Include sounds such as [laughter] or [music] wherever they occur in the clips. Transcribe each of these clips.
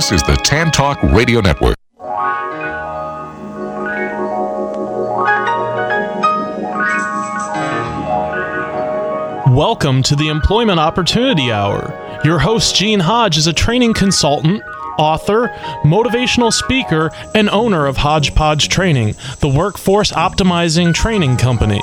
This is the Tan Talk Radio Network. Welcome to the Employment Opportunity Hour. Your host, Gene Hodge, is a training consultant, author, motivational speaker, and owner of Hodgepodge Training, the workforce optimizing training company.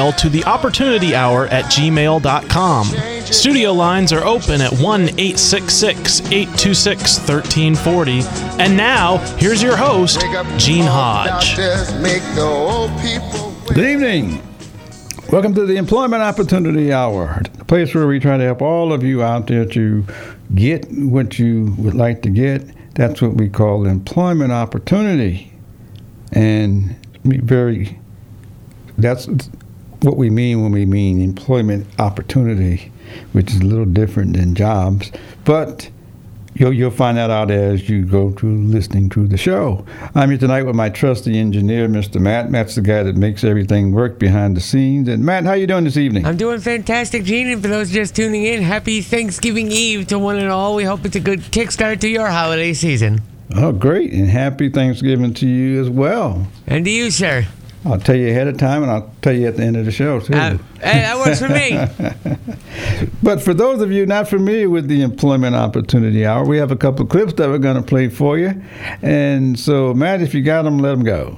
to the opportunity hour at gmail.com. Studio lines are open at 1 866 826 1340. And now, here's your host, Gene Hodge. Good evening. Welcome to the Employment Opportunity Hour, the place where we try to help all of you out there to get what you would like to get. That's what we call employment opportunity. And be very that's what we mean when we mean employment opportunity, which is a little different than jobs. But you'll, you'll find that out as you go through listening to the show. I'm here tonight with my trusty engineer, Mr. Matt. Matt's the guy that makes everything work behind the scenes. And Matt, how you doing this evening? I'm doing fantastic, Gene. And for those just tuning in, happy Thanksgiving Eve to one and all. We hope it's a good kickstart to your holiday season. Oh, great. And happy Thanksgiving to you as well. And to you, sir. I'll tell you ahead of time, and I'll tell you at the end of the show too. Uh, hey, that works for me. [laughs] but for those of you not familiar with the Employment Opportunity Hour, we have a couple of clips that we're going to play for you. And so, Matt, if you got them, let them go.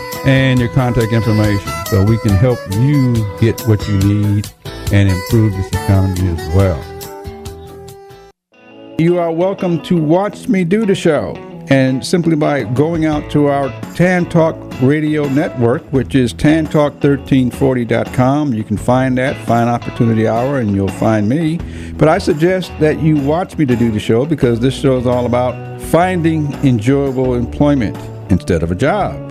and your contact information so we can help you get what you need and improve this economy as well. You are welcome to watch me do the show. And simply by going out to our Tan Talk radio network, which is tantalk1340.com, you can find that, find Opportunity Hour, and you'll find me. But I suggest that you watch me to do the show because this show is all about finding enjoyable employment instead of a job.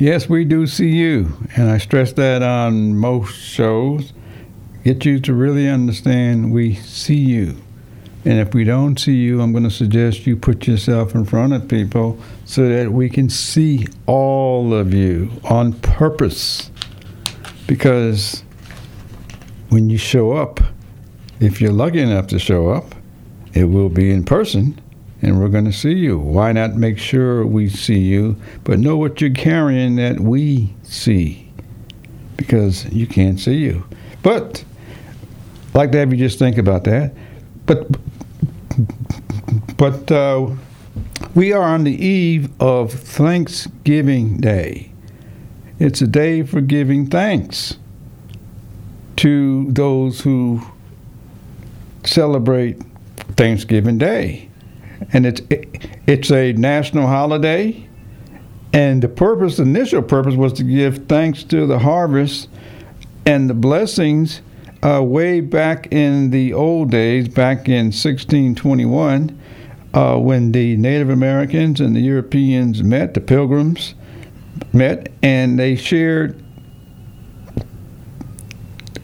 Yes, we do see you. And I stress that on most shows. Get you to really understand we see you. And if we don't see you, I'm going to suggest you put yourself in front of people so that we can see all of you on purpose. Because when you show up, if you're lucky enough to show up, it will be in person. And we're going to see you. Why not make sure we see you, but know what you're carrying that we see? Because you can't see you. But I'd like to have you just think about that. But but uh, we are on the eve of Thanksgiving Day. It's a day for giving thanks to those who celebrate Thanksgiving Day. And it's it's a national holiday and the purpose initial purpose was to give thanks to the harvest and the blessings uh, way back in the old days, back in 1621, uh, when the Native Americans and the Europeans met, the Pilgrims met, and they shared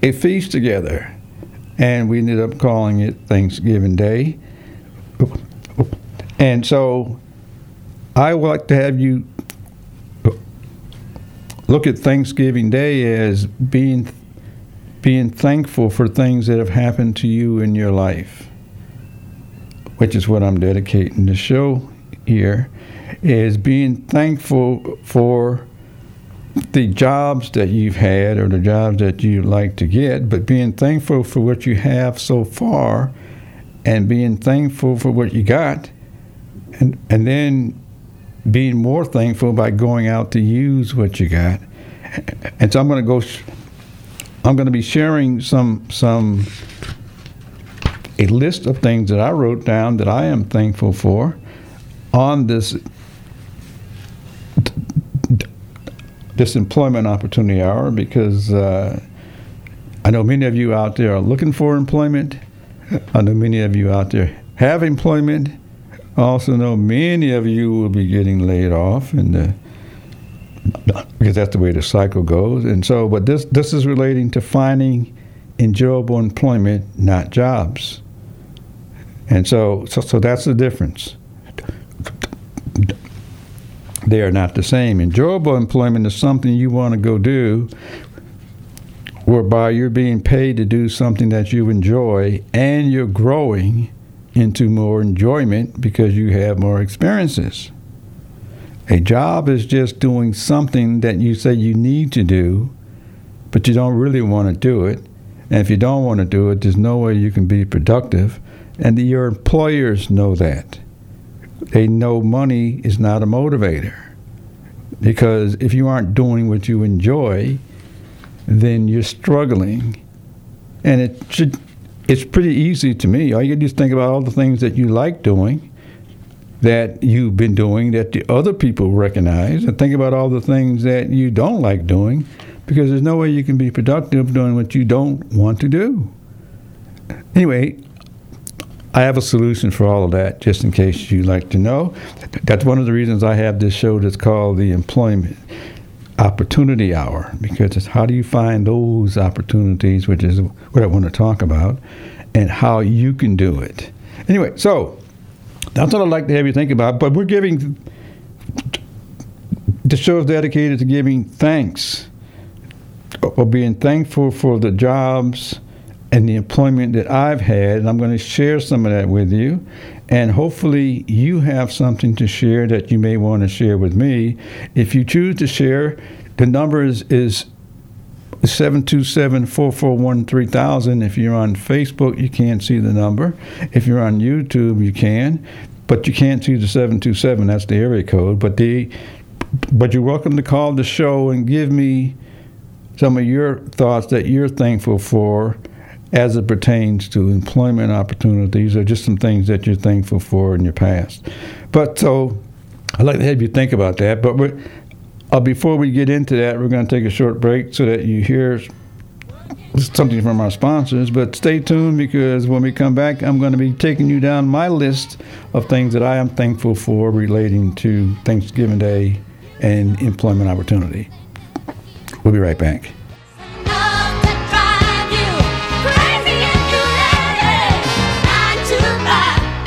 a feast together. And we ended up calling it Thanksgiving Day. And so I would like to have you look at Thanksgiving Day as being being thankful for things that have happened to you in your life, which is what I'm dedicating the show here, is being thankful for the jobs that you've had or the jobs that you'd like to get, but being thankful for what you have so far and being thankful for what you got and and then being more thankful by going out to use what you got. And so I'm going to go I'm going to be sharing some some a list of things that I wrote down that I am thankful for on this this employment opportunity hour because uh, I know many of you out there are looking for employment. I know many of you out there have employment. Also know many of you will be getting laid off and the because that's the way the cycle goes. And so, but this this is relating to finding enjoyable employment, not jobs. And so, so, so that's the difference. They are not the same. Enjoyable employment is something you want to go do, whereby you're being paid to do something that you enjoy, and you're growing into more enjoyment because you have more experiences. A job is just doing something that you say you need to do, but you don't really want to do it. And if you don't want to do it, there's no way you can be productive. And your employers know that. They know money is not a motivator. Because if you aren't doing what you enjoy, then you're struggling. And it should, it's pretty easy to me. All you just think about all the things that you like doing that you've been doing that the other people recognize and think about all the things that you don't like doing because there's no way you can be productive doing what you don't want to do. Anyway, I have a solution for all of that just in case you'd like to know. That's one of the reasons I have this show that's called the Employment Opportunity Hour because it's how do you find those opportunities, which is what I want to talk about, and how you can do it. Anyway, so that's what I'd like to have you think about. But we're giving, the show is dedicated to giving thanks or being thankful for the jobs and the employment that I've had. And I'm going to share some of that with you. And hopefully, you have something to share that you may want to share with me. If you choose to share, the number is, is 727-441-3000. If you're on Facebook, you can't see the number. If you're on YouTube, you can, but you can't see the 727. That's the area code. But the but you're welcome to call the show and give me some of your thoughts that you're thankful for as it pertains to employment opportunities or just some things that you're thankful for in your past. But so I'd like to have you think about that. But uh, before we get into that, we're going to take a short break so that you hear something from our sponsors. But stay tuned because when we come back, I'm going to be taking you down my list of things that I am thankful for relating to Thanksgiving Day and employment opportunity. We'll be right back.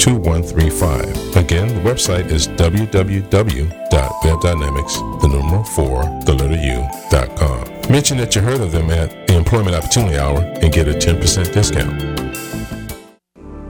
2135. Again, the website is www.webdynamics, the number 4, the letter U.com. Mention that you heard of them at the Employment Opportunity Hour and get a 10% discount.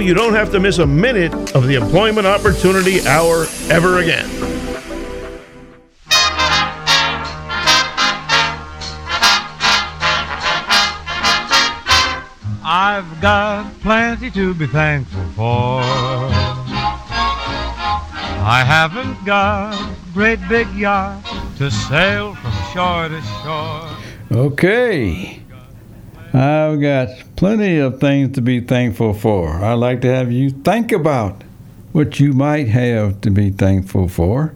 you don't have to miss a minute of the Employment Opportunity Hour ever again. I've got plenty to be thankful for. I haven't got a great big yacht to sail from shore to shore. Okay. I've got plenty of things to be thankful for. I'd like to have you think about what you might have to be thankful for.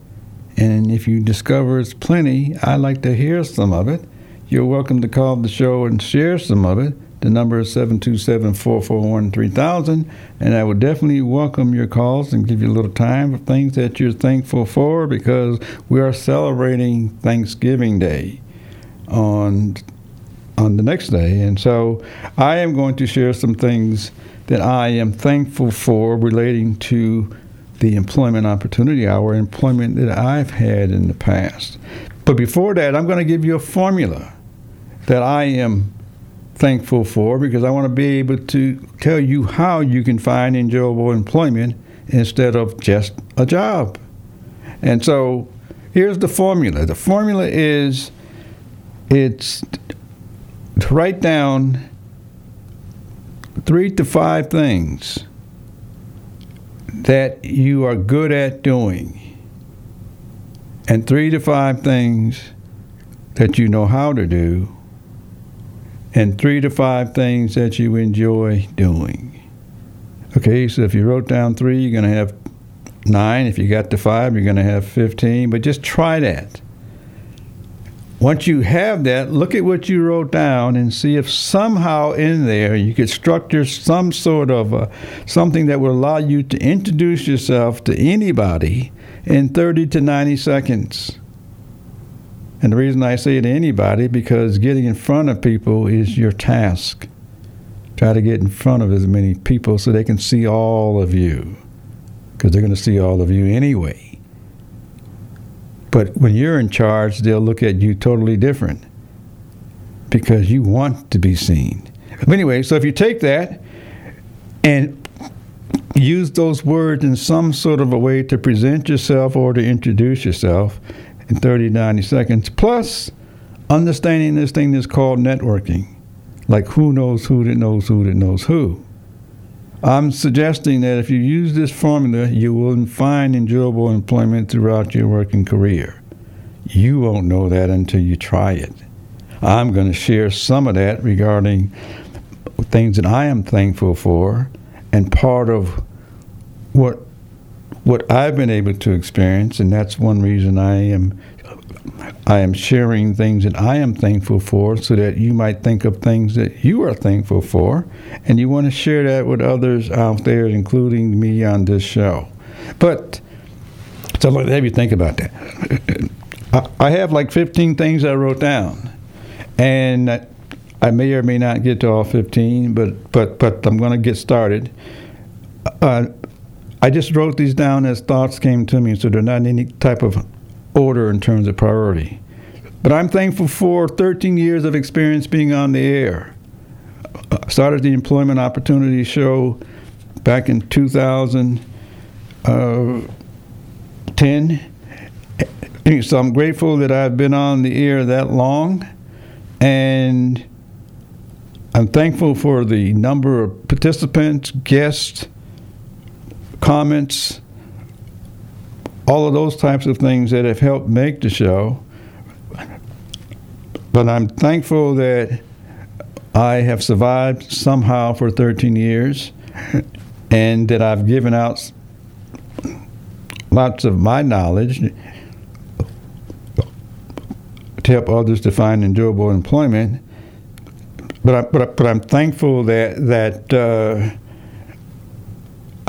And if you discover it's plenty, I'd like to hear some of it. You're welcome to call the show and share some of it. The number is 727 441 3000. And I would definitely welcome your calls and give you a little time for things that you're thankful for because we are celebrating Thanksgiving Day on on the next day. And so I am going to share some things that I am thankful for relating to the employment opportunity hour, employment that I've had in the past. But before that, I'm going to give you a formula that I am thankful for because I want to be able to tell you how you can find enjoyable employment instead of just a job. And so here's the formula. The formula is it's to write down three to five things that you are good at doing, and three to five things that you know how to do, and three to five things that you enjoy doing. Okay, so if you wrote down three, you're going to have nine. If you got to five, you're going to have 15, but just try that. Once you have that, look at what you wrote down and see if somehow in there you could structure some sort of a, something that will allow you to introduce yourself to anybody in 30 to 90 seconds. And the reason I say to anybody because getting in front of people is your task. Try to get in front of as many people so they can see all of you because they're going to see all of you anyway. But when you're in charge, they'll look at you totally different because you want to be seen. Anyway, so if you take that and use those words in some sort of a way to present yourself or to introduce yourself in 30, 90 seconds, plus understanding this thing that's called networking, like who knows who that knows who that knows who. I'm suggesting that if you use this formula, you will find enjoyable employment throughout your working career. You won't know that until you try it. I'm going to share some of that regarding things that I am thankful for, and part of what what I've been able to experience, and that's one reason I am I am sharing things that I am thankful for so that you might think of things that you are thankful for and you want to share that with others out there, including me on this show. But, so let me have you think about that. I have like 15 things I wrote down. and I may or may not get to all 15, but but but I'm going to get started. Uh, I just wrote these down as thoughts came to me, so they're not any type of order in terms of priority. But I'm thankful for 13 years of experience being on the air. I started the Employment Opportunity Show back in 2010. Uh, so I'm grateful that I've been on the air that long. And I'm thankful for the number of participants, guests, comments, all of those types of things that have helped make the show. But I'm thankful that I have survived somehow for 13 years and that I've given out lots of my knowledge to help others to find enjoyable employment. But, I, but, I, but I'm thankful that, that uh,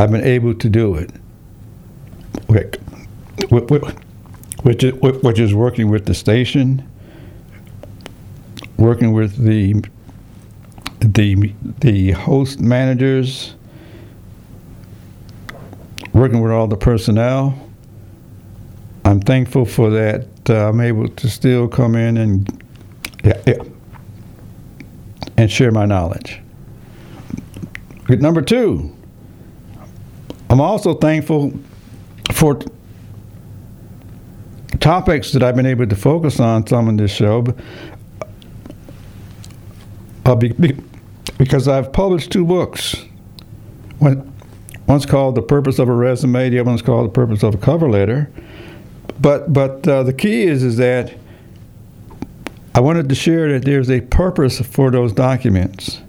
I've been able to do it. Okay. Which is, which is working with the station, working with the the the host managers, working with all the personnel. I'm thankful for that. Uh, I'm able to still come in and yeah, yeah, and share my knowledge. Number two, I'm also thankful for topics that I've been able to focus on some in this show. Uh, be, be, because I've published two books. One, one's called "The Purpose of a Resume," the other one's called "The Purpose of a Cover Letter." But but uh, the key is is that I wanted to share that there's a purpose for those documents.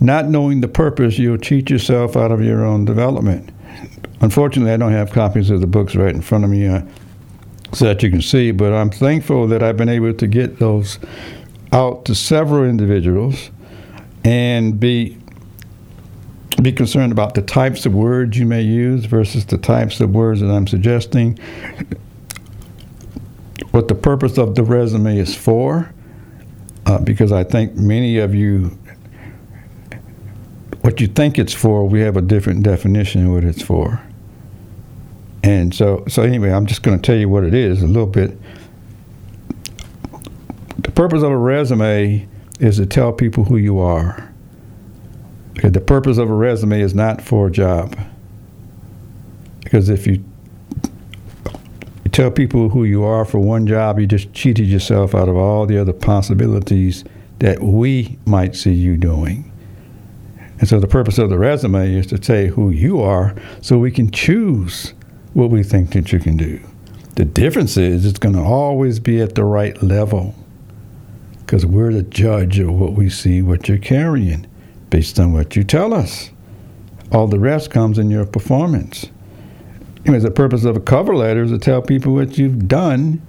Not knowing the purpose, you'll cheat yourself out of your own development. Unfortunately, I don't have copies of the books right in front of me. So that you can see. But I'm thankful that I've been able to get those out to several individuals and be be concerned about the types of words you may use versus the types of words that I'm suggesting. What the purpose of the resume is for, uh, because I think many of you, what you think it's for, we have a different definition of what it's for. And so, so anyway, I'm just going to tell you what it is a little bit. The purpose of a resume is to tell people who you are. Okay, the purpose of a resume is not for a job. Because if you, tell people who you are for one job, you just cheated yourself out of all the other possibilities that we might see you doing. And so the purpose of the resume is to say who you are so we can choose what we think that you can do. The difference is it's going to always be at the right level because we're the judge of what we see, what you're carrying, based on what you tell us. All the rest comes in your performance. Anyways, the purpose of a cover letter is to tell people what you've done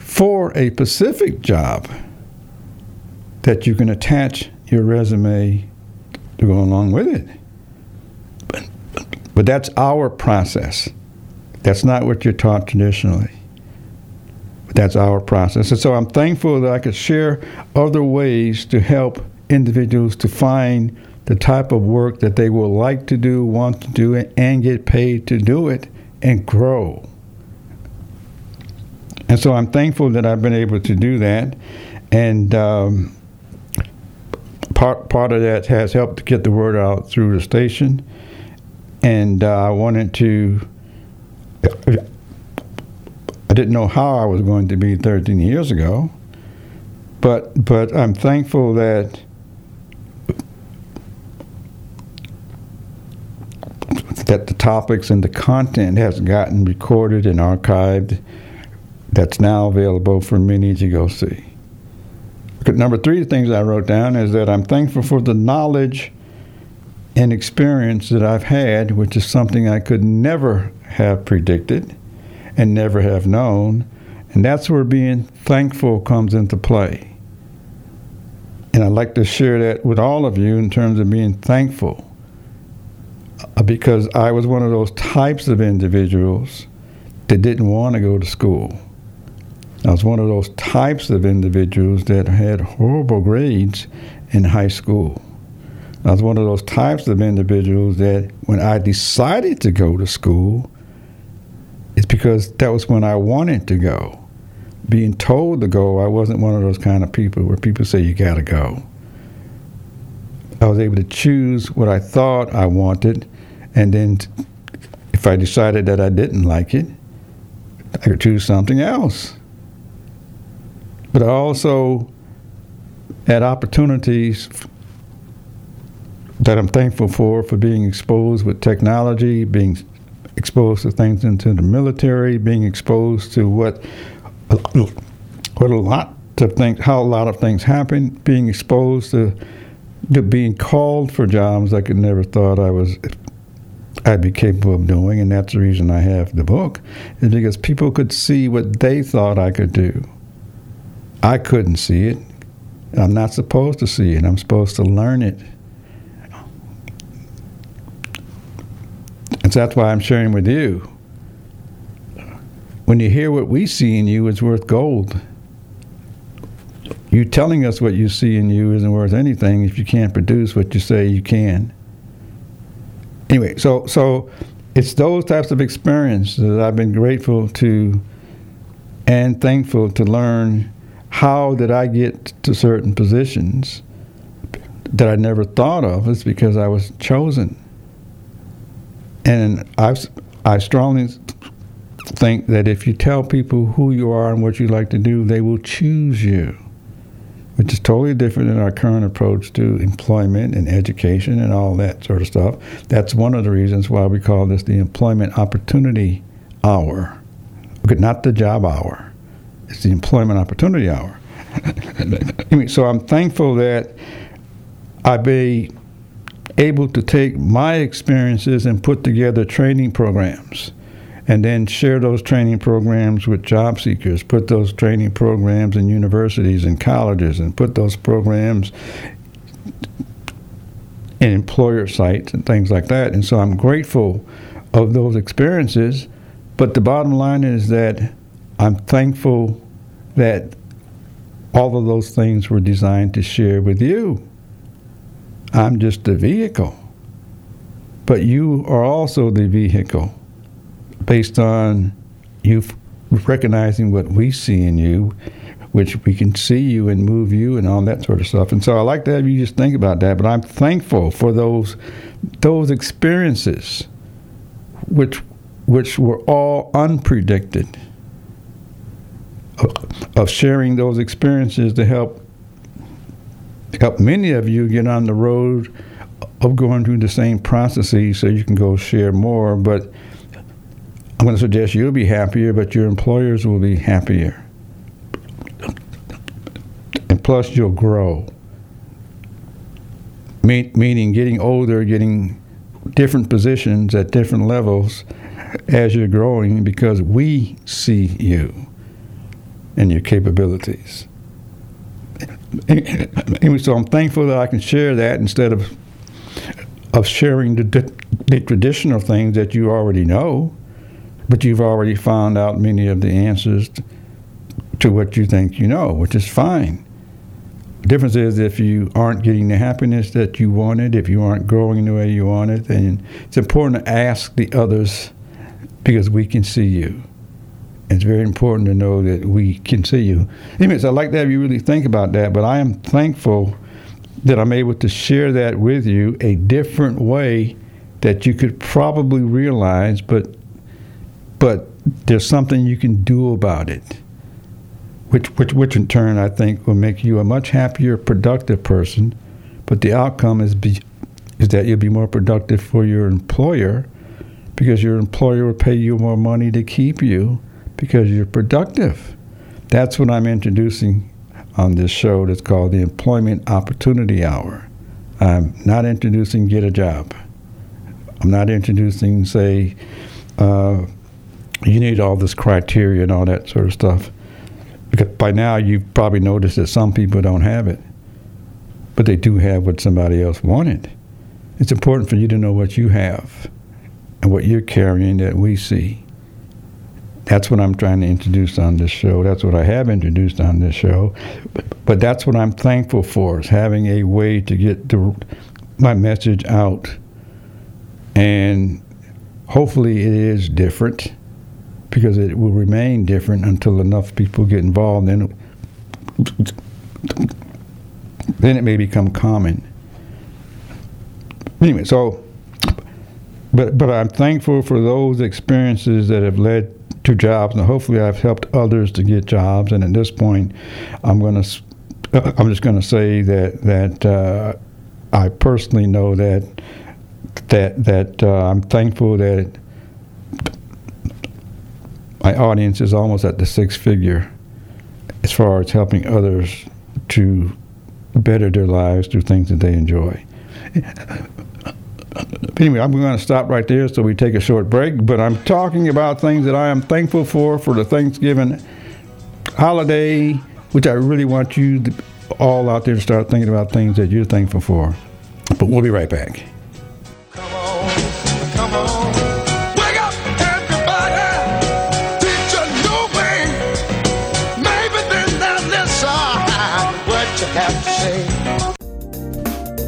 for a specific job that you can attach your resume to go along with it. But, that's our process. That's not what you're taught traditionally. But that's our process. And so I'm thankful that I could share other ways to help individuals to find the type of work that they will like to do, want to do and get paid to do it and grow. And so I'm thankful that I've been able to do that. And um, part, part of that has helped to get the word out through the station. And uh, I wanted to I didn't know how I was going to be 13 years ago, but but I'm thankful that that the topics and the content has gotten recorded and archived. That's now available for many to go see. Number three things I wrote down is that I'm thankful for the knowledge and experience that I've had, which is something I could never have predicted and never have known. And that's where being thankful comes into play. And I'd like to share that with all of you in terms of being thankful. Uh, because I was one of those types of individuals that didn't want to go to school. I was one of those types of individuals that had horrible grades in high school. I was one of those types of individuals that when I decided to go to school, it's because that was when I wanted to go. Being told to go, I wasn't one of those kind of people where people say you got to go. I was able to choose what I thought I wanted, and then if I decided that I didn't like it, I could choose something else. But I also had opportunities that I'm thankful for for being exposed with technology, being exposed to things into the military, being exposed to what what a lot of things, how a lot of things happen, being exposed to to being called for jobs I could never thought I was I'd be capable of doing, and that's the reason I have the book, is because people could see what they thought I could do. I couldn't see it. I'm not supposed to see it. I'm supposed to learn it. And so that's why I'm sharing with you. When you hear what we see in you, it's worth gold. You telling us what you see in you isn't worth anything if you can't produce what you say you can. Anyway, so so it's those types of experiences that I've been grateful to and thankful to learn how did I get to certain positions that I never thought of. It's because I was chosen. And I, I strongly think that if you tell people who you are and what you like to do, they will choose you, which is totally different than our current approach to employment and education and all that sort of stuff. That's one of the reasons why we call this the employment opportunity hour. Okay, not the job hour. It's the employment opportunity hour. [laughs] so I'm thankful that I be able to take my experiences and put together training programs and then share those training programs with job seekers, put those training programs in universities and colleges, and put those programs in employer sites and things like that. And so I'm grateful of those experiences. But the bottom line is that I'm thankful that all of those things were designed to share with you. I'm just a vehicle. But you are also the vehicle based on you recognizing what we see in you, which we can see you and move you and all that sort of stuff. And so I like to have you just think about that. But I'm thankful for those those experiences, which which were all unpredicted, uh, of sharing those experiences to help help many of you get on the road of going through the same processes so you can go share more. But I'm going to suggest you'll be happier, but your employers will be happier. And plus, you'll grow. Me- meaning getting older, getting different positions at different levels as you're growing because we see you and your capabilities. So I'm thankful that I can share that instead of of sharing the, the traditional things that you already know but you've already found out many of the answers to what you think you know, which is fine. The difference is if you aren't getting the happiness that you wanted, if you aren't growing the way you wanted, then it's important to ask the others because we can see you. It's very important to know that we can see you. Anyways, I'd like to have you really think about that, but I am thankful that I'm able to share that with you a different way that you could probably realize, but but there's something you can do about it, which, which, which in turn I think will make you a much happier, productive person. But the outcome is, be, is that you'll be more productive for your employer because your employer will pay you more money to keep you because you're productive. That's what I'm introducing on this show that's called the Employment Opportunity Hour. I'm not introducing get a job. I'm not introducing, say, uh, you need all this criteria and all that sort of stuff. Because by now you've probably noticed that some people don't have it, but they do have what somebody else wanted. It's important for you to know what you have and what you're carrying that we see. That's what I'm trying to introduce on this show. That's what I have introduced on this show. But, that's what I'm thankful for is having a way to get the, my message out. And hopefully it is different because it will remain different until enough people get involved. Then, it, then it may become common. Anyway, so, but but I'm thankful for those experiences that have led to jobs, and hopefully I've helped others to get jobs. And at this point, I'm going [coughs] to I'm just going to say that that uh, I personally know that that that uh, I'm thankful that my audience is almost at the six figure as far as helping others to better their lives through things that they enjoy. Anyway, I'm going to stop right there so we take a short break. But I'm talking about things that I am thankful for for the Thanksgiving holiday, which I really want you all out there to start thinking about things that you're thankful for. But we'll be right back.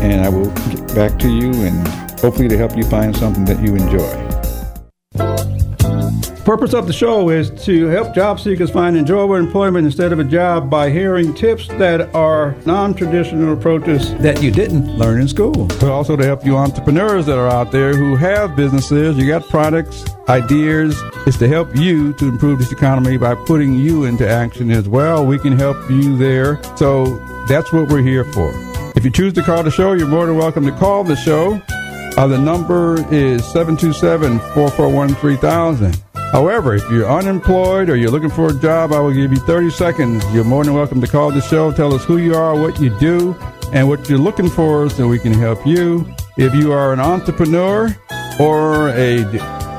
and I will get back to you and hopefully to help you find something that you enjoy. Purpose of the show is to help job seekers find enjoyable employment instead of a job by hearing tips that are non-traditional approaches that you didn't learn in school. But also to help you entrepreneurs that are out there who have businesses, you got products, ideas. It's to help you to improve this economy by putting you into action as well. We can help you there. So that's what we're here for. If you choose to call the show, you're more than welcome to call the show. Uh, the number is 727 441 3000. However, if you're unemployed or you're looking for a job, I will give you 30 seconds. You're more than welcome to call the show. Tell us who you are, what you do, and what you're looking for so we can help you. If you are an entrepreneur or a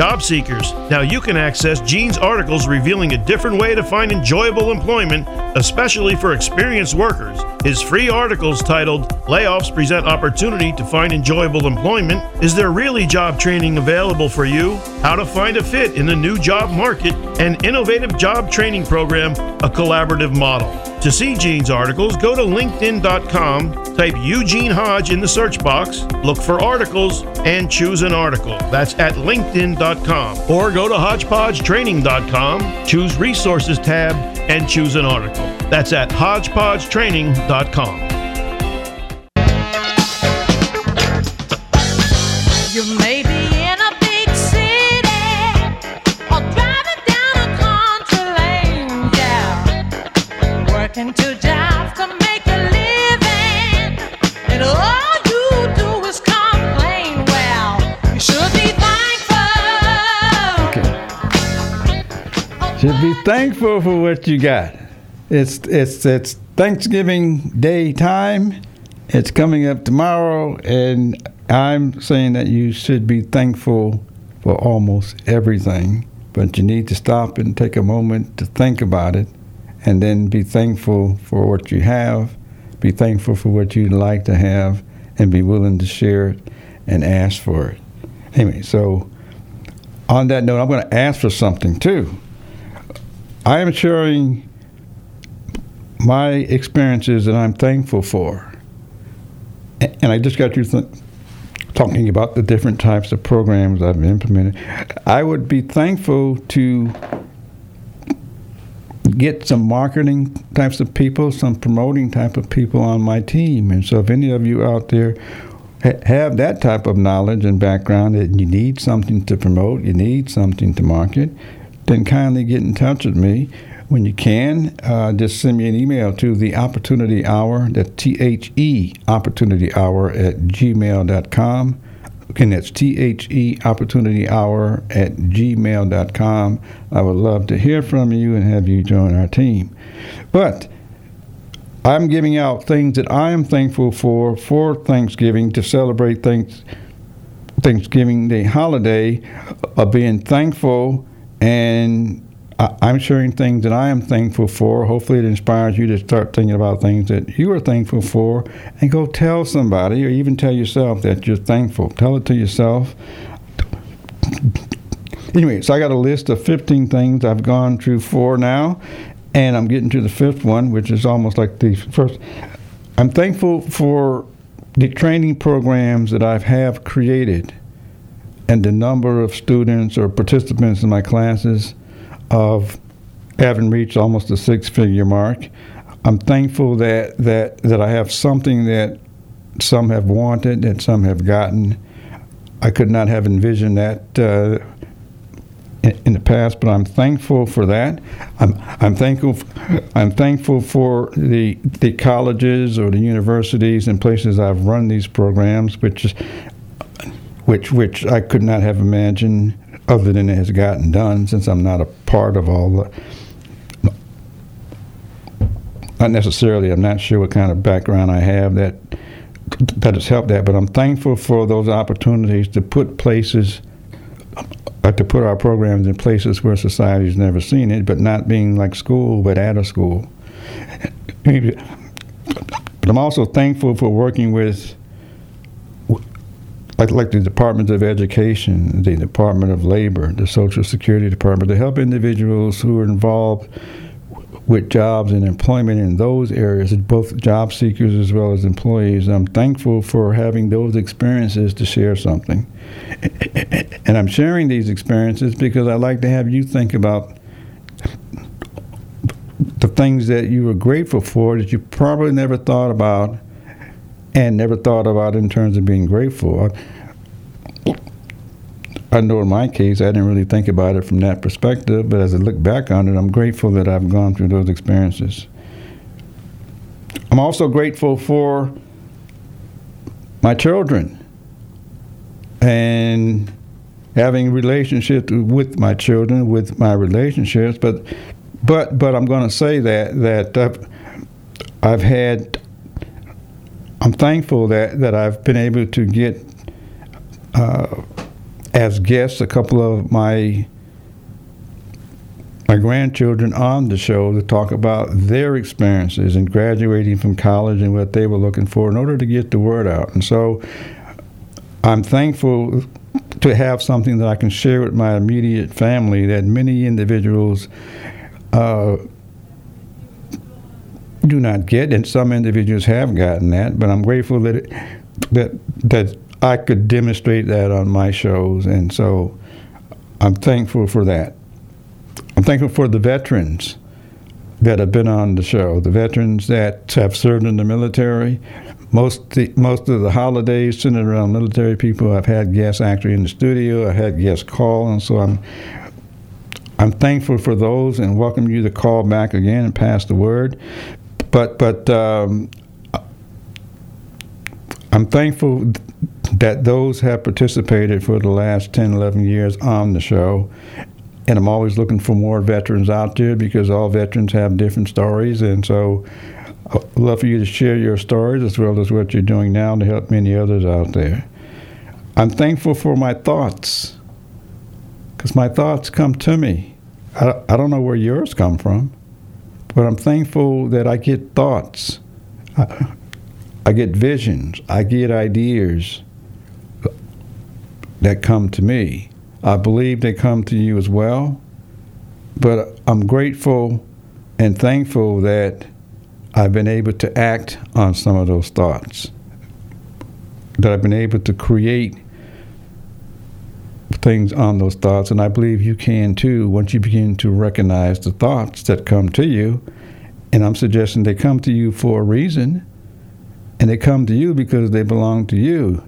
Job seekers, now you can access Gene's articles revealing a different way to find enjoyable employment, especially for experienced workers. His free articles titled Layoffs Present Opportunity to Find Enjoyable Employment Is There Really Job Training Available for You? How to Find a Fit in the New Job Market, an innovative job training program, a collaborative model. To see Gene's articles, go to LinkedIn.com, type Eugene Hodge in the search box, look for articles, and choose an article. That's at LinkedIn.com. Or go to HodgepodgeTraining.com, choose Resources tab, and choose an article. That's at HodgepodgeTraining.com. You may be in a big city or driving down a country lane, yeah. Working two jobs Should be thankful for what you got. It's it's it's Thanksgiving Day time. It's coming up tomorrow, and I'm saying that you should be thankful for almost everything. But you need to stop and take a moment to think about it, and then be thankful for what you have. Be thankful for what you'd like to have, and be willing to share it and ask for it. Anyway, so on that note, I'm going to ask for something too. I am sharing my experiences that I'm thankful for. And I just got you th- talking about the different types of programs I've implemented. I would be thankful to get some marketing types of people, some promoting type of people on my team. And so, if any of you out there ha- have that type of knowledge and background that you need something to promote, you need something to market, then kindly get in touch with me. When you can, uh, just send me an email to the Opportunity Hour, that's T H E Opportunity Hour at gmail.com. Again, that's T H E Opportunity Hour at gmail.com. I would love to hear from you and have you join our team. But I'm giving out things that I am thankful for for Thanksgiving to celebrate thanks, Thanksgiving Day holiday of being thankful and I- I'm sharing things that I am thankful for. Hopefully, it inspires you to start thinking about things that you are thankful for and go tell somebody or even tell yourself that you're thankful. Tell it to yourself. Anyway, so I got a list of 15 things I've gone through four now, and I'm getting to the fifth one, which is almost like the first. I'm thankful for the training programs that I have created and the number of students or participants in my classes of having reached almost the six-figure mark. I'm thankful that that that I have something that some have wanted, and some have gotten. I could not have envisioned that uh, in, in the past, but I'm thankful for that. I'm I'm thankful I'm thankful for the the colleges or the universities and places I've run these programs, which which which I could not have imagined other than it has gotten done since I'm not a part of all the not necessarily I'm not sure what kind of background I have that that has helped that but I'm thankful for those opportunities to put places uh, to put our programs in places where society's never seen it but not being like school but at a school. But I'm also thankful for working with like, like the Department of Education, the Department of Labor, the Social Security Department, to help individuals who are involved with jobs and employment in those areas, both job seekers as well as employees. I'm thankful for having those experiences to share something. And I'm sharing these experiences because I like to have you think about the things that you were grateful for that you probably never thought about and never thought about it in terms of being grateful. I, I know in my case, I didn't really think about it from that perspective, but as I look back on it, I'm grateful that I've gone through those experiences. I'm also grateful for my children and having relationships with my children, with my relationships, but but but I'm going to say that that I've, I've had I'm thankful that, that I've been able to get uh, as guests a couple of my my grandchildren on the show to talk about their experiences in graduating from college and what they were looking for in order to get the word out. And so I'm thankful to have something that I can share with my immediate family that many individuals uh, do not get, and some individuals have gotten that. But I'm grateful that it, that that I could demonstrate that on my shows, and so I'm thankful for that. I'm thankful for the veterans that have been on the show, the veterans that have served in the military. Most the, most of the holidays centered around military people. I've had guests actually in the studio. I've had guests call, and so I'm I'm thankful for those and welcome you to call back again and pass the word. But but um, I'm thankful that those have participated for the last 10, 11 years on the show. And I'm always looking for more veterans out there because all veterans have different stories. And so I'd love for you to share your stories as well as what you're doing now to help many others out there. I'm thankful for my thoughts because my thoughts come to me. I, I don't know where yours come from, but I'm thankful that I get thoughts. I, I get visions. I get ideas that come to me. I believe they come to you as well. But I'm grateful and thankful that I've been able to act on some of those thoughts. That I've been able to create things on those thoughts, and I believe you can too once you begin to recognize the thoughts that come to you. And I'm suggesting they come to you for a reason, and they come to you because they belong to you.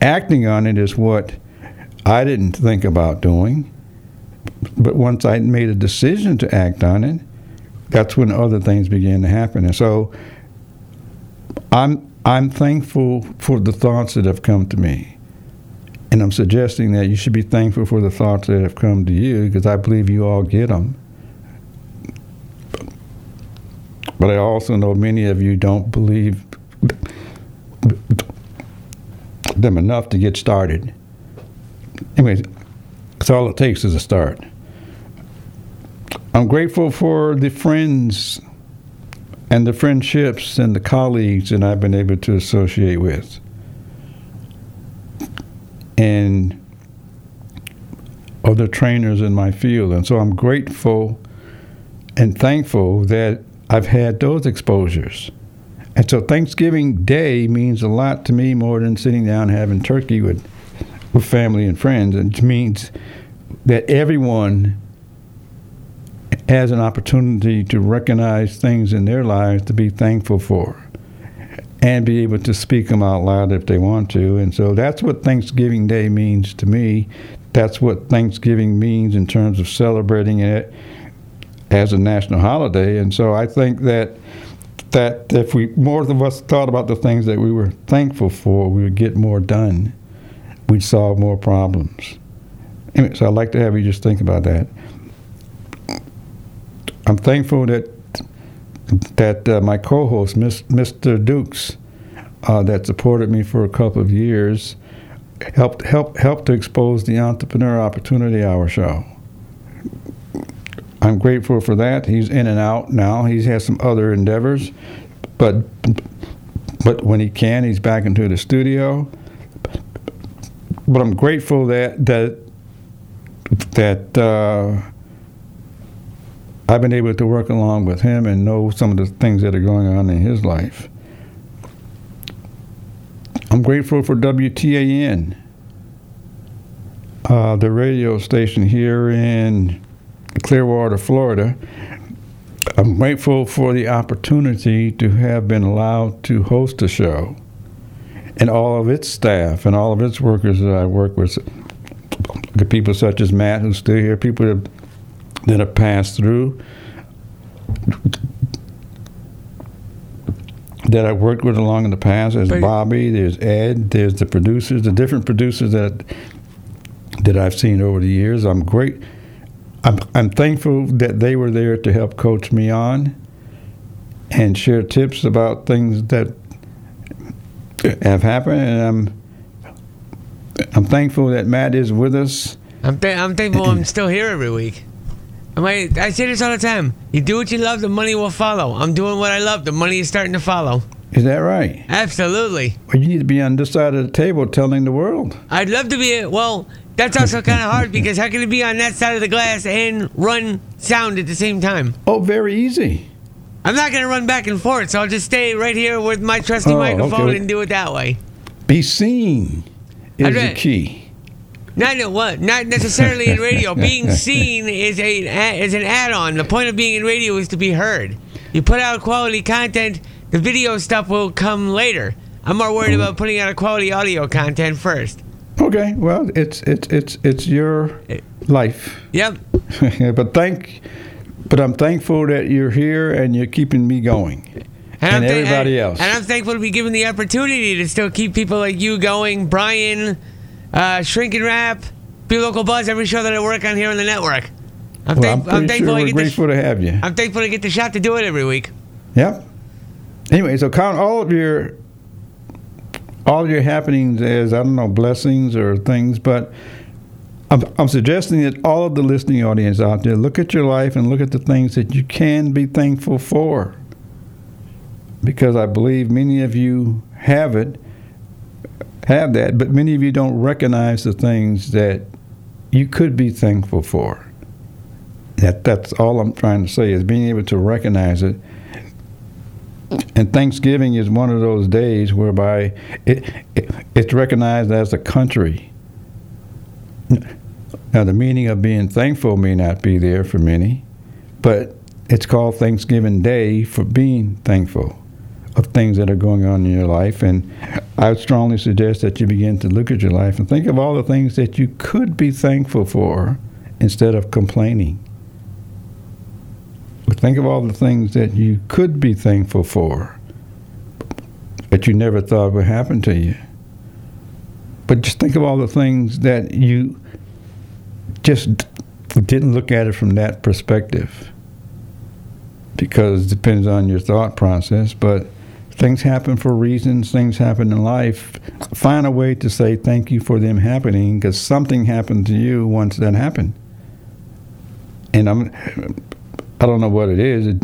Acting on it is what I didn't think about doing, but once I made a decision to act on it, that's when other things began to happen. And so I'm I'm thankful for the thoughts that have come to me. And I'm suggesting that you should be thankful for the thoughts that have come to you because I believe you all get them. But I also know many of you don't believe them enough to get started. Anyways, that's all it takes is a start. I'm grateful for the friends and the friendships and the colleagues that I've been able to associate with. And other trainers in my field. And so I'm grateful and thankful that I've had those exposures. And so Thanksgiving Day means a lot to me more than sitting down having turkey with, with family and friends. It means that everyone has an opportunity to recognize things in their lives to be thankful for and be able to speak them out loud if they want to. And so that's what Thanksgiving Day means to me. That's what Thanksgiving means in terms of celebrating it as a national holiday. And so I think that that if we more of us thought about the things that we were thankful for, we would get more done. We'd solve more problems. Anyway, so I'd like to have you just think about that. I'm thankful that that uh, my co-host, Mr. Dukes, uh, that supported me for a couple of years, helped help helped to expose the Entrepreneur Opportunity Hour show. I'm grateful for that. He's in and out now. He has some other endeavors, but but when he can, he's back into the studio. But I'm grateful that that that. Uh, I've been able to work along with him and know some of the things that are going on in his life. I'm grateful for WTAN, uh, the radio station here in Clearwater, Florida. I'm grateful for the opportunity to have been allowed to host a show and all of its staff and all of its workers that I work with. People such as Matt, who's still here, people that that have passed through that I worked with along in the past. There's But- Bobby, there's Ed, there's the producers, the different producers that that I've seen over the years. I'm great. I'm, I'm thankful that they were there to help coach me on and share tips about things that have happened. And I'm I'm thankful that Matt is with us. I'm, th- I'm thankful I'm [clears throat] still here every week. I, I say this all the time. You do what you love, the money will follow. I'm doing what I love, the money is starting to follow. Is that right? Absolutely. Well, you need to be on this side of the table telling the world. I'd love to be, well, that's also kind of hard because how can it be on that side of the glass and run sound at the same time? Oh, very easy. I'm not going to run back and forth, so I'll just stay right here with my trusty Oh, microphone okay. and do it that way. Be seen is the key. Not no, what? Not necessarily in radio. being [laughs] seen is a is an add-on. The point of being in radio is to be heard. You put out quality content. The video stuff will come later. I'm more worried about putting out a quality audio content first. Okay, well, it's it's it's it's your life. Yep. [laughs] but thank, but I'm thankful that you're here and you're keeping me going, and, I'm thank- everybody and- else. And I'm thankful to be given the opportunity to still keep people like you going. Brian, uh, Shrink and Rap, Be Local Buzz, every show that I work on here on the network. I'm, well, thank- I'm pretty thankful sure I get the sh- grateful to have you. I'm thankful to get the shot to do it every week. Yep. Anyway, so count all of your all of your happenings as I don't know blessings or things, but I'm, I'm suggesting that all of the listening audience out there look at your life and look at the things that you can be thankful for, because I believe many of you have it, have that, but many of you don't recognize the things that you could be thankful for. That that's all I'm trying to say is being able to recognize it. And Thanksgiving is one of those days whereby it, it, it's recognized as a country. Now, the meaning of being thankful may not be there for many, but it's called Thanksgiving Day for being thankful of things that are going on in your life. And I would strongly suggest that you begin to look at your life and think of all the things that you could be thankful for instead of complaining. But think of all the things that you could be thankful for, that you never thought would happen to you. But just think of all the things that you just didn't look at it from that perspective because it depends on your thought process. But things happen for reasons, things happen in life. Find a way to say thank you for them happening because something happened to you once that happened. And I'm, I don't know what it is. It,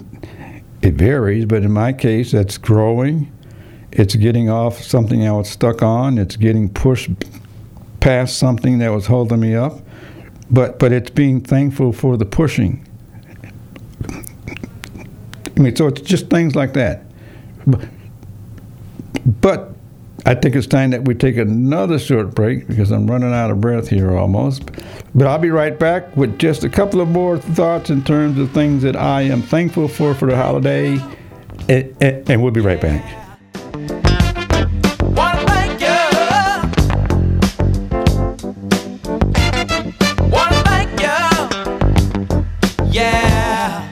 it varies, but in my case, that's growing. It's getting off something I was stuck on. It's getting pushed past something that was holding me up. But but it's being thankful for the pushing. I mean, so it's just things like that. But, but I think it's time that we take another short break because I'm running out of breath here almost. But I'll be right back with just a couple of more thoughts in terms of things that I am thankful for for the holiday, and, and, and we'll be right back. Wanna thank you. Wanna thank you. Yeah.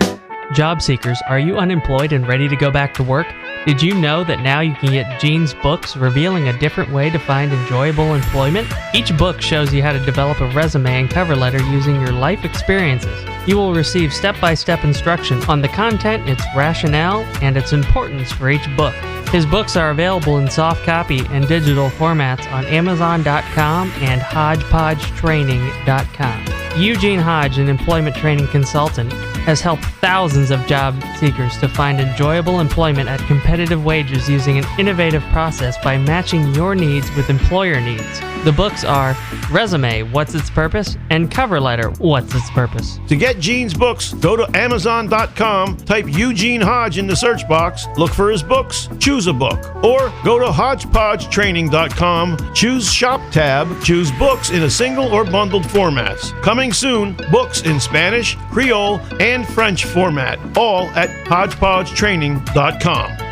Job seekers, are you unemployed and ready to go back to work? Did you know that now you can get Gene's books revealing a different way to find enjoyable employment? Each book shows you how to develop a resume and cover letter using your life experiences. You will receive step by step instruction on the content, its rationale, and its importance for each book. His books are available in soft copy and digital formats on Amazon.com and HodgepodgeTraining.com. Eugene Hodge, an employment training consultant, has helped thousands of job seekers to find enjoyable employment at competitive wages using an innovative process by matching your needs with employer needs. The books are Resume, What's Its Purpose? and Cover Letter, What's Its Purpose? To get Gene's books, go to Amazon.com, type Eugene Hodge in the search box, look for his books, choose a book. Or go to HodgepodgeTraining.com, choose Shop tab, choose books in a single or bundled formats. Coming soon, books in Spanish, Creole, and French format, all at HodgepodgeTraining.com.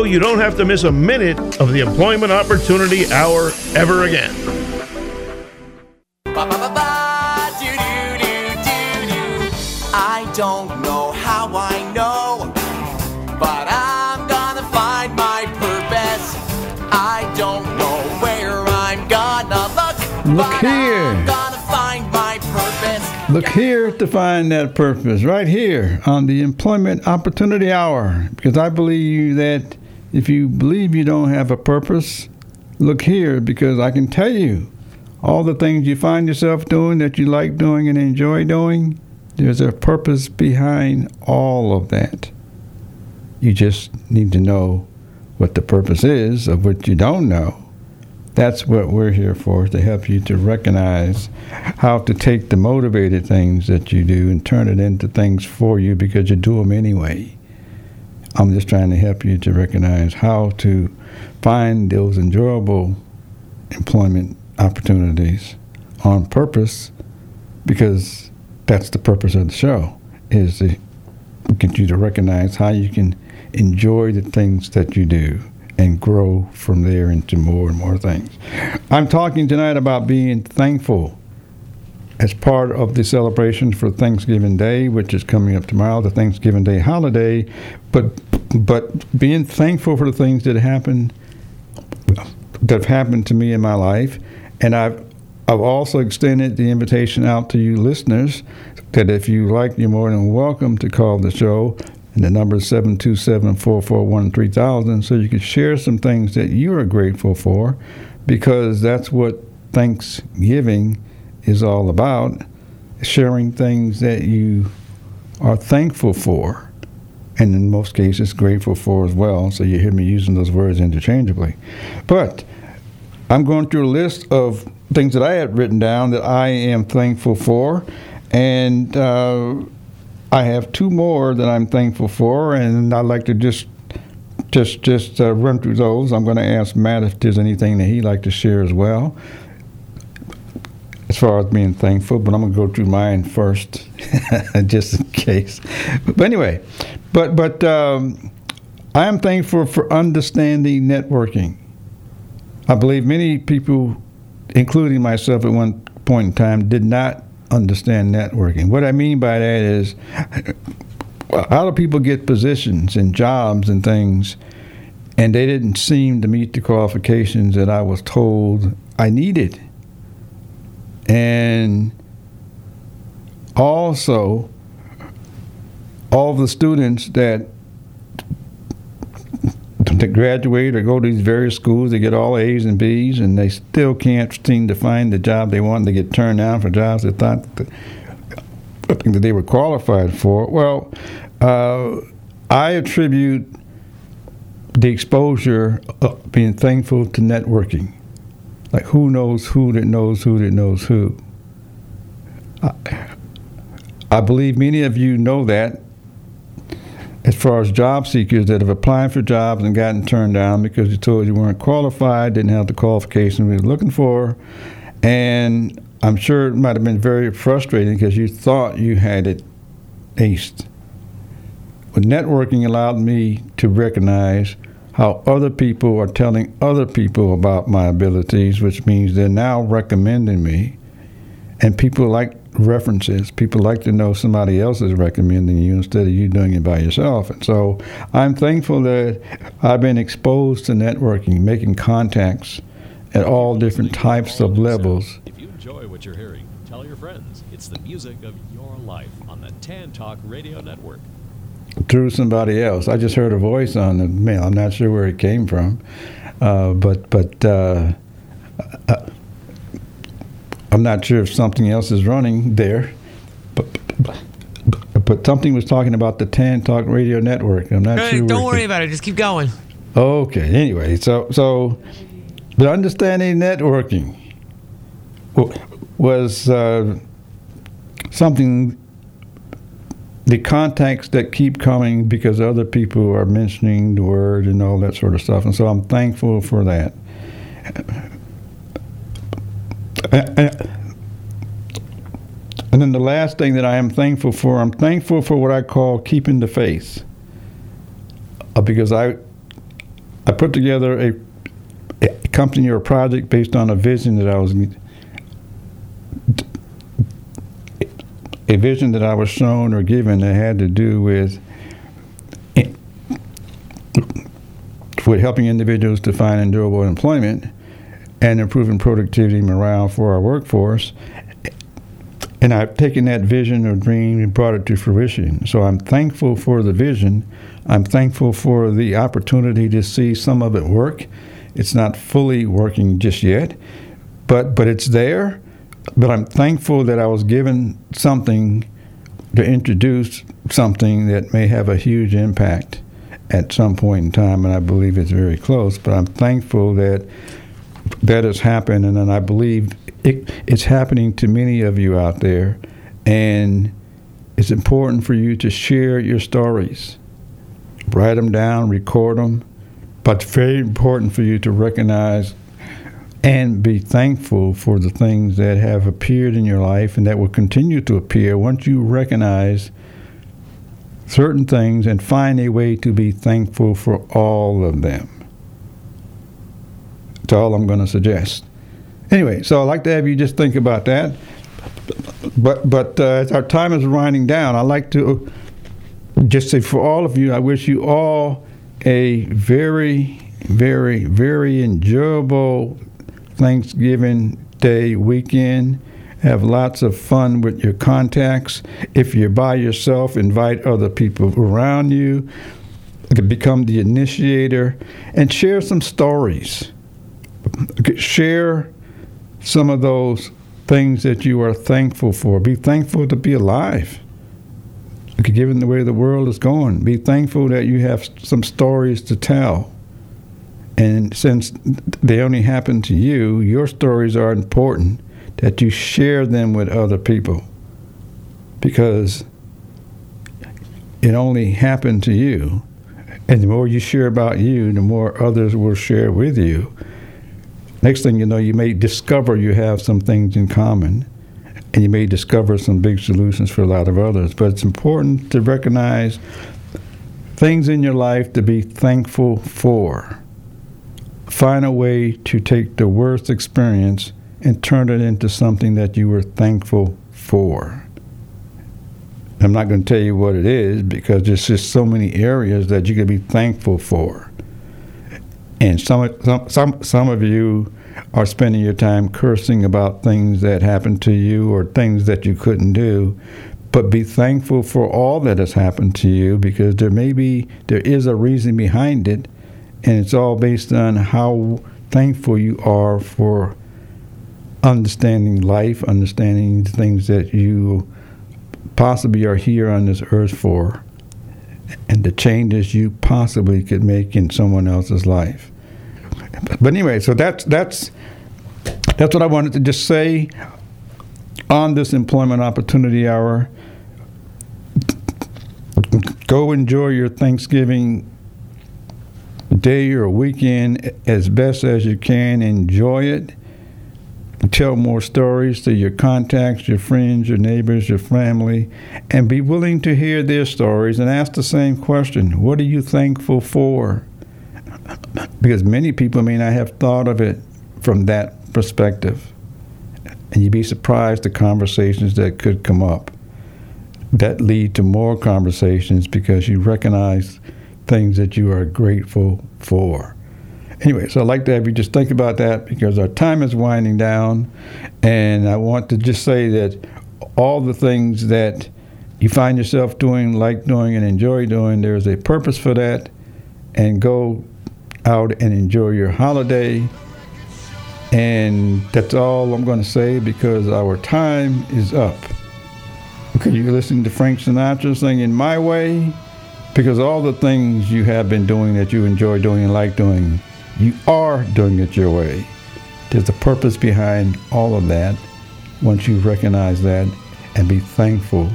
you don't have to miss a minute of the Employment Opportunity Hour ever again. I don't know how I know, but I'm gonna find my purpose. I don't know where I'm gonna look. Look but here. I'm gonna find my purpose. Look here to find that purpose, right here on the Employment Opportunity Hour. Because I believe that if you believe you don't have a purpose, look here because I can tell you all the things you find yourself doing that you like doing and enjoy doing, there's a purpose behind all of that. You just need to know what the purpose is of what you don't know. That's what we're here for, to help you to recognize how to take the motivated things that you do and turn it into things for you because you do them anyway. I'm just trying to help you to recognize how to find those enjoyable employment opportunities on purpose because that's the purpose of the show is to get you to recognize how you can enjoy the things that you do and grow from there into more and more things. I'm talking tonight about being thankful as part of the celebration for Thanksgiving Day, which is coming up tomorrow, the Thanksgiving Day holiday, but but being thankful for the things that happen that have happened to me in my life, and I've I've also extended the invitation out to you listeners that if you like, you're more than welcome to call the show. And the number is 727 441 3000 so you can share some things that you are grateful for because that's what Thanksgiving is all about sharing things that you are thankful for and in most cases grateful for as well. So you hear me using those words interchangeably. But I'm going through a list of things that I had written down that I am thankful for, and uh, I have two more that I'm thankful for, and I'd like to just just just uh, run through those. I'm going to ask Matt if there's anything that he'd like to share as well, far as being thankful. But I'm to go through mine first, [laughs] just in case. But anyway, but but um, I am thankful for understanding networking. I believe many people, including myself at one point in time, did not understand networking. What I mean by that is, how do people get positions and jobs and things, and they didn't seem to meet the qualifications that I was told I needed? And also, all the students that that graduate or go to these various schools, they get all A's and B's, and they still can't seem to find the job they want. They get turned down for jobs they thought that, that they were qualified for. Well, uh, I attribute the exposure of being thankful to networking. Like who knows who that knows who that knows who. I, I believe many of you know that as far as job seekers that have applied for jobs and gotten turned down because you told you weren't qualified, didn't have the qualifications we were looking for, and I'm sure it might have been very frustrating because you thought you had it aced. But networking allowed me to recognize how other people are telling other people about my abilities, which means they're now recommending me, and people like references. People like to know somebody else is recommending you instead of you doing it by yourself. And so I'm thankful that I've been exposed to networking, making contacts at all different types of levels. If you enjoy what you're hearing, tell your friends. It's the music of your life on the Tan Talk Radio Network. Through somebody else. I just heard a voice on the mail. I'm not sure where it came from, uh, but but uh, uh, I'm not sure if something else is running there. But but, but something was talking about the Tan Talk Radio Network. I'm not Hey, sure. don't where it worry about it. Just keep going. Okay. Anyway, so so the understanding networking was uh, something. The contacts that keep coming because other people are mentioning the word and all that sort of stuff, and so I'm thankful for that. And then the last thing that I am thankful for, I'm thankful for what I call keeping the faith, uh, because I I put together a, a company or a project based on a vision that I was vision that I was shown or given that had to do with with helping individuals to find enjoyable employment and improving productivity and morale for our workforce. And I've taken that vision or dream and brought it to fruition. So I'm thankful for the vision. I'm thankful for the opportunity to see some of it work. It's not fully working just yet, but but it's there. But I'm thankful that I was given something to introduce something that may have a huge impact. at some point in time, and I believe it's very close. But I'm thankful that that has happened, and I believe it, it's happening to many of you out there, and it's important for you to share your stories, write them down, record them, but it's very important for you to recognize and be thankful for the things that have appeared in your life and that will continue to appear once you recognize certain things and find a way to be thankful for all of them. That's all I'm going to suggest. Anyway, so I'd like to have you just think about that. But but uh, as our time is winding down, I'd like to just say for all of you, I wish you all a very, very, very enjoyable Thanksgiving Day weekend. Have lots of fun with your contacts. If you're by yourself, invite other people around you. Become the initiator and share some stories. Share some of those things that you are thankful for. Be thankful to be alive. Given the way the world is going, be thankful that you have some stories to tell. And since they only happen to you, your stories are important that you share them with other people because it only happened to you. And the more you share about you, the more others will share with you. Next thing you know, you may discover you have some things in common, and you may discover some big solutions for a lot of others. But it's important to recognize things in your life to be thankful for. Find a way to take the worst experience and turn it into something that you were thankful for. I'm not going to tell you what it is because there's just so many areas that you can be thankful for. And some, some, some, some of you are spending your time cursing about things that happened to you or things that you couldn't do. But be thankful for all that has happened to you because there may be, there is a reason behind it. And it's all based on how thankful you are for understanding life, understanding the things that you possibly are here on this earth for, and the changes you possibly could make in someone else's life. But anyway, so that's that's that's what I wanted to just say on this employment opportunity hour. Go enjoy your Thanksgiving day or weekend as best as you can. Enjoy it tell more stories to your contacts, your friends, your neighbors, your family, and be willing to hear their stories and ask the same question What are you thankful for? Because many people may not have thought of it from that perspective. And you'd be surprised the conversations that could come up that lead to more conversations because you recognize things that you are grateful for. Anyway, so I'd like to have you just think about that because our time is winding down. And I want to just say that all the things that you find yourself doing, like doing, and enjoy doing, there's a purpose for that. And go out and enjoy your holiday. And that's all I'm going to say because our time is up. Okay, you're listening to Frank Sinatra singing My Way because all the things you have been doing that you enjoy doing and like doing you are doing it your way. There's a purpose behind all of that once you recognize that and be thankful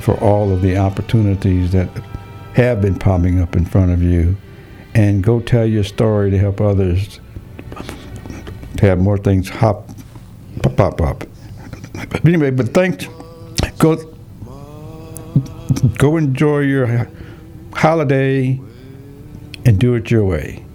for all of the opportunities that have been popping up in front of you and go tell your story to help others to have more things hop pop pop pop. Anyway, but thanks go go enjoy your holiday and do it your way.